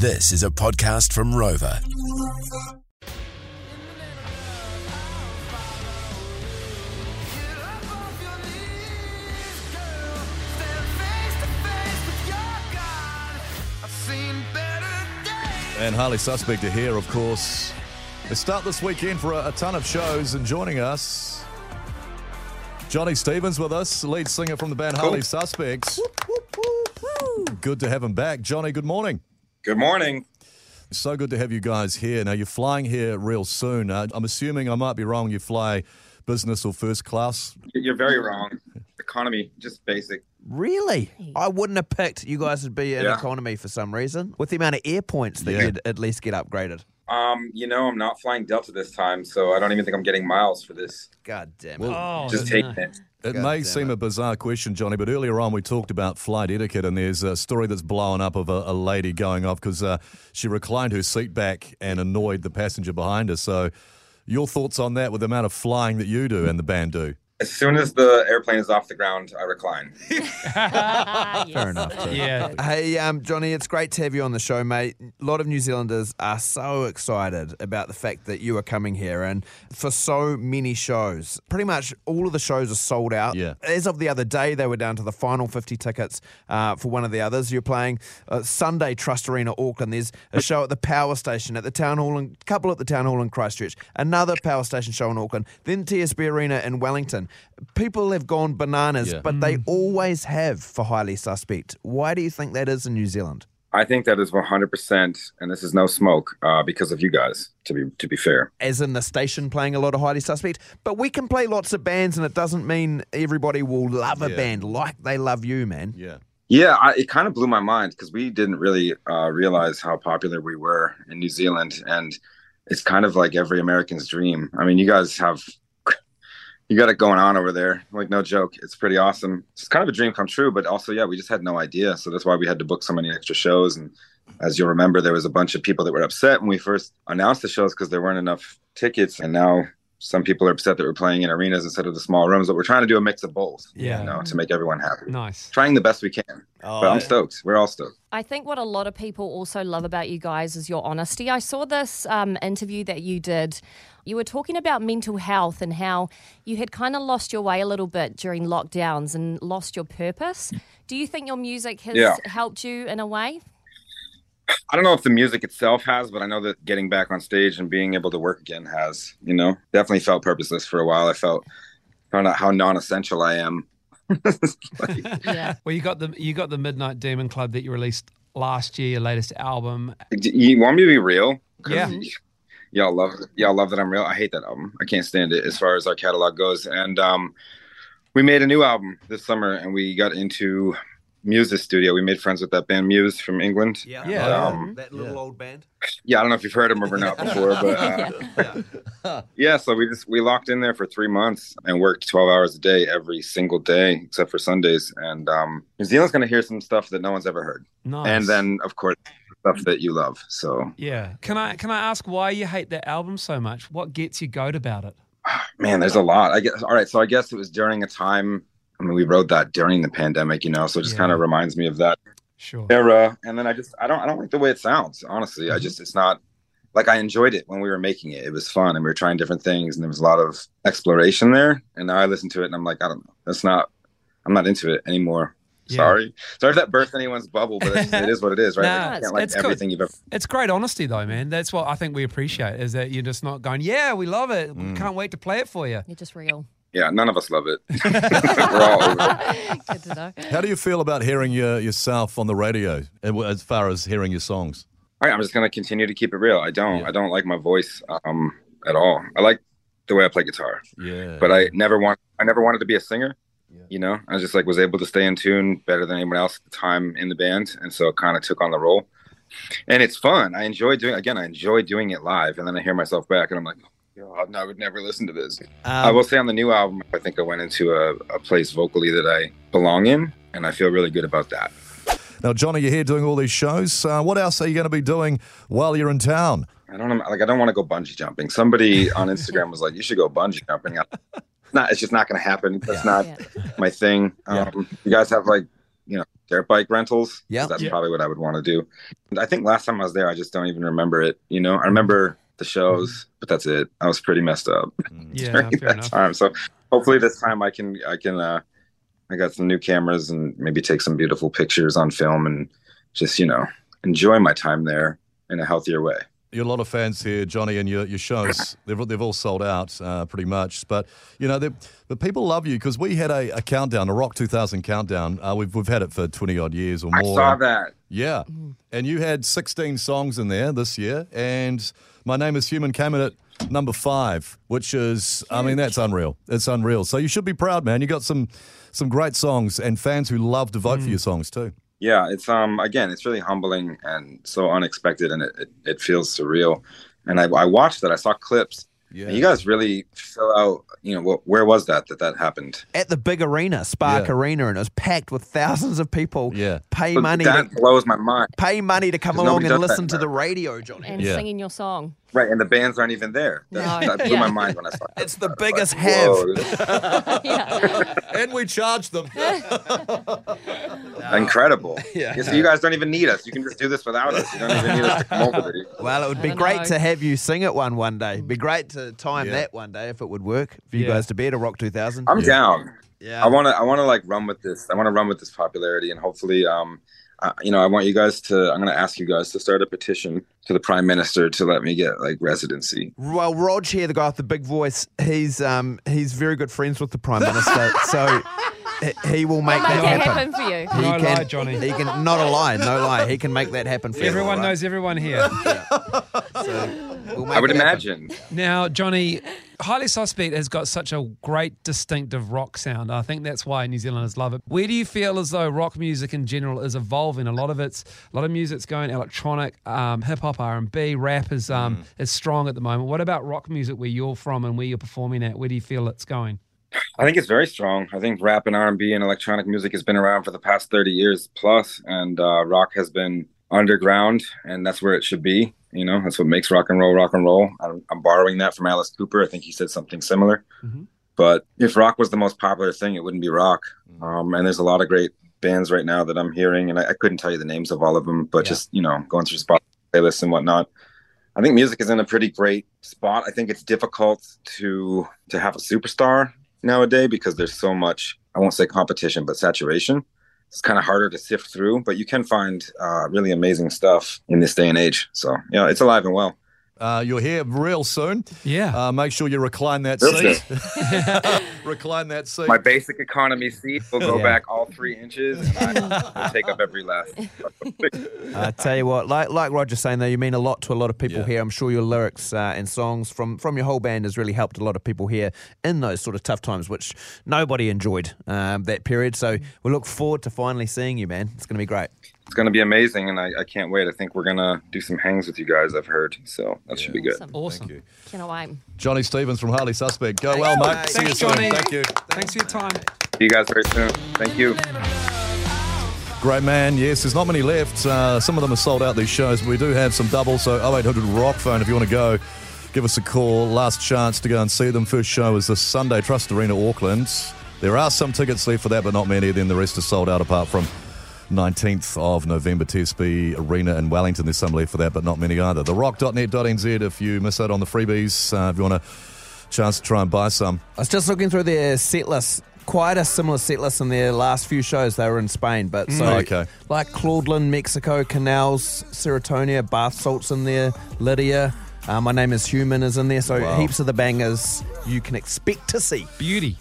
This is a podcast from Rover. And highly suspect to hear, of course. They start this weekend for a, a ton of shows, and joining us, Johnny Stevens with us, lead singer from the band Highly Suspects. Good to have him back. Johnny, good morning. Good morning. So good to have you guys here. Now, you're flying here real soon. Uh, I'm assuming I might be wrong. You fly business or first class? You're very wrong. Economy, just basic. Really? I wouldn't have picked you guys would be in Yeah. economy for some reason. With the amount of air points that Yeah. you'd at least get upgraded. Um, you know, I'm not flying Delta this time, so I don't even think I'm getting miles for this. God damn it. Well, Oh, just no. taking it. It God may seem it. a bizarre question, Johnny, but earlier on we talked about flight etiquette, and there's a story that's blowing up of a, a lady going off because uh, she reclined her seat back and annoyed the passenger behind her. So, your thoughts on that with the amount of flying that you do and the band do? As soon as the airplane is off the ground, I recline. Fair enough. too. Yeah. Hey, um, Johnny, it's great to have you on the show, mate. A lot of New Zealanders are so excited about the fact that you are coming here, and for so many shows, pretty much all of the shows are sold out. Yeah. As of the other day, they were down to the final 50 tickets uh, for one of the others. You're playing uh, Sunday Trust Arena, Auckland. There's a show at the Power Station, at the Town Hall, and a couple at the Town Hall in Christchurch, another Power Station show in Auckland, then TSB Arena in Wellington. People have gone bananas, Yeah. but they always have for Highly Suspect. Why do you think that is in New Zealand? I think that is 100%, and this is no smoke uh, because of you guys. To be to be fair, As in the station playing a lot of Highly Suspect, but we can play lots of bands, and it doesn't mean everybody will love a Yeah. band like they love you, man. Yeah. yeah, I, it kind of blew my mind because we didn't really uh, realize how popular we were in New Zealand, and it's kind of like every American's dream. I mean, you guys have. You got it going on over there. Like, no joke. It's pretty awesome. It's kind of a dream come true, but also, yeah, we just had no idea. So that's why we had to book so many extra shows. And as you'll remember, there was a bunch of people that were upset when we first announced the shows because there weren't enough tickets. And now some people are upset that we're playing in arenas instead of the small rooms. But we're trying to do a mix of both, Yeah. you know, to make everyone happy. Nice. Trying the best we can. Oh, But I'm stoked. We're all stoked. I think what a lot of people also love about you guys is your honesty. I saw this um, interview that you did. You were talking about mental health and how you had kind of lost your way a little bit during lockdowns and lost your purpose. Do you think your music has Yeah. helped you in a way? I don't know if the music itself has, but I know that getting back on stage and being able to work again has, you know, definitely felt purposeless for a while. I felt found out how non-essential I am. Like, Yeah. Well, you got the you got the Midnight Demon Club that you released last year, your latest album. you want me to be real? Yeah. Y'all love y'all love that I'm real. I hate that album. I can't stand it as far as our catalog goes. And um, we made a new album this summer, and we got into Muse's studio. We made friends with that band Muse from England. Yeah, Yeah. Um, that little old band. Yeah, I don't know if you've heard them or not before, but uh, Yeah. Yeah, so we just we locked in there for three months and worked twelve hours a day every single day except for Sundays. And um, New Zealand's gonna hear some stuff that no one's ever heard, Nice. and then of course stuff that you love. So yeah. Can I can I ask why you hate that album so much? What gets you goat about it? man, there's a lot. I guess all right. So I guess it was during a time. I mean, we wrote that during the pandemic, you know, so it just Yeah. kind of reminds me of that Sure. era. And then I just I don't I don't like the way it sounds. Honestly, Mm-hmm. I just it's not like I enjoyed it when we were making it. It was fun and we were trying different things and there was a lot of exploration there. And now I listen to it and I'm like, I don't know. That's not I'm not into it anymore. Yeah. Sorry. Sorry if that burst anyone's bubble, but it's, it is what it is, right? Nah, like, you it's- can't like it's good. you've ever It's great honesty though, man. That's what I think we appreciate is that you're just not going, yeah, we love it. We can't wait to play it for you. You're just real. Yeah, none of us love it. we're all over it. Good to know. How do you feel about hearing your, yourself on the radio uh, as far as hearing your songs? All right, I'm just gonna continue to keep it real. I don't Yeah. I don't like my voice um at all. I like the way I play guitar. Yeah. but I never want I never wanted to be a singer. Yeah. You know, I just like was able to stay in tune better than anyone else at the time in the band, and so it kind of took on the role. And it's fun. I enjoy doing again. I enjoy doing it live, and then I hear myself back, and I'm like, God, no, I would never listen to this. I Um, will say on the new album, I think I went into a, a place vocally that I belong in, and I feel really good about that. Now, Johnny, you're here doing all these shows. Uh, what else are you going to be doing while you're in town? I don't know, like I don't want to go bungee jumping. Somebody on Instagram was like, "You should go bungee jumping." I- Not, it's just not going to happen. That's not Yeah. my thing. Yeah. Um, you guys have like you know dirt bike rentals. Yeah. that's Yeah. probably what I would want to do. And I think last time I was there, I just don't even remember it. You know, I remember the shows, but that's it. I was pretty messed up Yeah, during fair that enough. time. So hopefully this time I can I can uh I got some new cameras and maybe take some beautiful pictures on film and just you know enjoy my time there in a healthier way. You're a lot of fans here, Johnny, and your, your shows, they've, they've all sold out uh, pretty much. But, you know, the people love you because we had a, a countdown, a Rock 2000 countdown. Uh, we've, we've had it for 20 odd years or more. I saw that. Yeah. And you had 16 songs in there this year. And My Name is Human came in at number five, which is, I mean, that's unreal. It's unreal. So you should be proud, man. You got some some great songs and fans who love to vote for your songs too. Yeah it's um again it's really humbling and so unexpected and it, it, it feels surreal. And I, I watched that i saw clips Yeah. and you guys really fill out you know what, where was that that that happened At the big arena, Spark Yeah. Arena, and it was packed with thousands of people. Yeah. Pay But money that to, blows my mind pay money to come along and listen to the radio, Johnny. and Yeah. singing your song. right and the bands aren't even there that, No. that blew Yeah. my mind when i saw it It's the I was like, biggest whoa, have. And we charge them. is incredible Yeah. yeah. so you guys don't even need us you can just do this without us you don't even need us to come over there Well, it would be great know. to have you sing it one one day. It'd Be great to time Yeah. that one day if it would work for you Yeah. guys to be at a Rock 2000. i'm down yeah. I want to I want to like run with this. I want to run with this popularity and hopefully um uh, you know, I want you guys to I'm going to ask you guys to start a petition to the prime minister to let me get like residency. Well, Rog here, the guy with the big voice, he's um he's very good friends with the prime minister, so he- he will make I'll that make it happen. happen for you. He No can, lie, Johnny. He can not a lie, no lie. He can make that happen for you. Everyone all right? knows everyone here. We'll I would imagine. Now, Johnny, Highly Suspect has got such a great distinctive rock sound. I think that's why New Zealanders love it. Where do you feel as though rock music in general is evolving? A lot of it's a lot of music's going electronic, um, hip hop, R and B, rap is um, is strong at the moment. What about rock music where you're from and where you're performing at? Where do you feel it's going? I think it's very strong. I think rap and R&B and electronic music has been around for the past 30 years plus and uh, rock has been underground and that's where it should be. You know, that's what makes rock and roll rock and roll. I'm, I'm borrowing that from Alice Cooper. I think he said something similar. Mhm. But if rock was the most popular thing, it wouldn't be rock. Um, and there's a lot of great bands right now that I'm hearing, and I, I couldn't tell you the names of all of them, but Yeah. just you know, going through Spotify playlists and whatnot. I think music is in a pretty great spot. I think it's difficult to to have a superstar nowadays because there's so much. I won't say competition, but saturation. It's kind of harder to sift through, but you can find uh, really amazing stuff in this day and age. So yeah, it's alive and well. Uh, you're here real soon. Yeah. Uh, make sure you recline that Real seat. recline that seat. My basic economy seat will go Yeah. back all three inches, and I will take up every last. I tell you what, like like Roger's saying though, you mean a lot to a lot of people Yeah. here. I'm sure your lyrics uh, and songs from from your whole band has really helped a lot of people here in those sort of tough times, which nobody enjoyed um, that period. So we look forward to finally seeing you, man. It's going to be great. It's going to be amazing, and I, I can't wait. I think we're going to do some hangs with you guys. I've heard, so that should be good. Awesome. awesome. Thank you. Cannot wait. Johnny Stevens from Highly Suspect. Go well, mate. mate. See you Thanks, soon. Johnny. Thank you. Thanks for your time. See you guys very soon. Thank you. Great man. Yes, there's not many left. Uh, some of them are sold out, these shows, but we do have some doubles. So 0800 Rock phone if you want to go. Give us a call. Last chance to go and see them. First show is this Sunday, Trust Arena, Auckland. There are some tickets left for that, but not many. Then the rest are sold out apart from 19th of November, TSB Arena in Wellington. There's some left for that, but not many either. TheRock.net.nz if you miss out on the freebies, uh, if you want a chance to try and buy some. I was just looking through their set list. Quite a similar set list in their last few shows. They were in Spain, but so Mm, okay. like Claudeland, Mexico, Canals, Serotonia, Bath Salts in there, Lydia. Uh, my name is Human is in there. So Wow. heaps of the bangers you can expect to see. Beauty.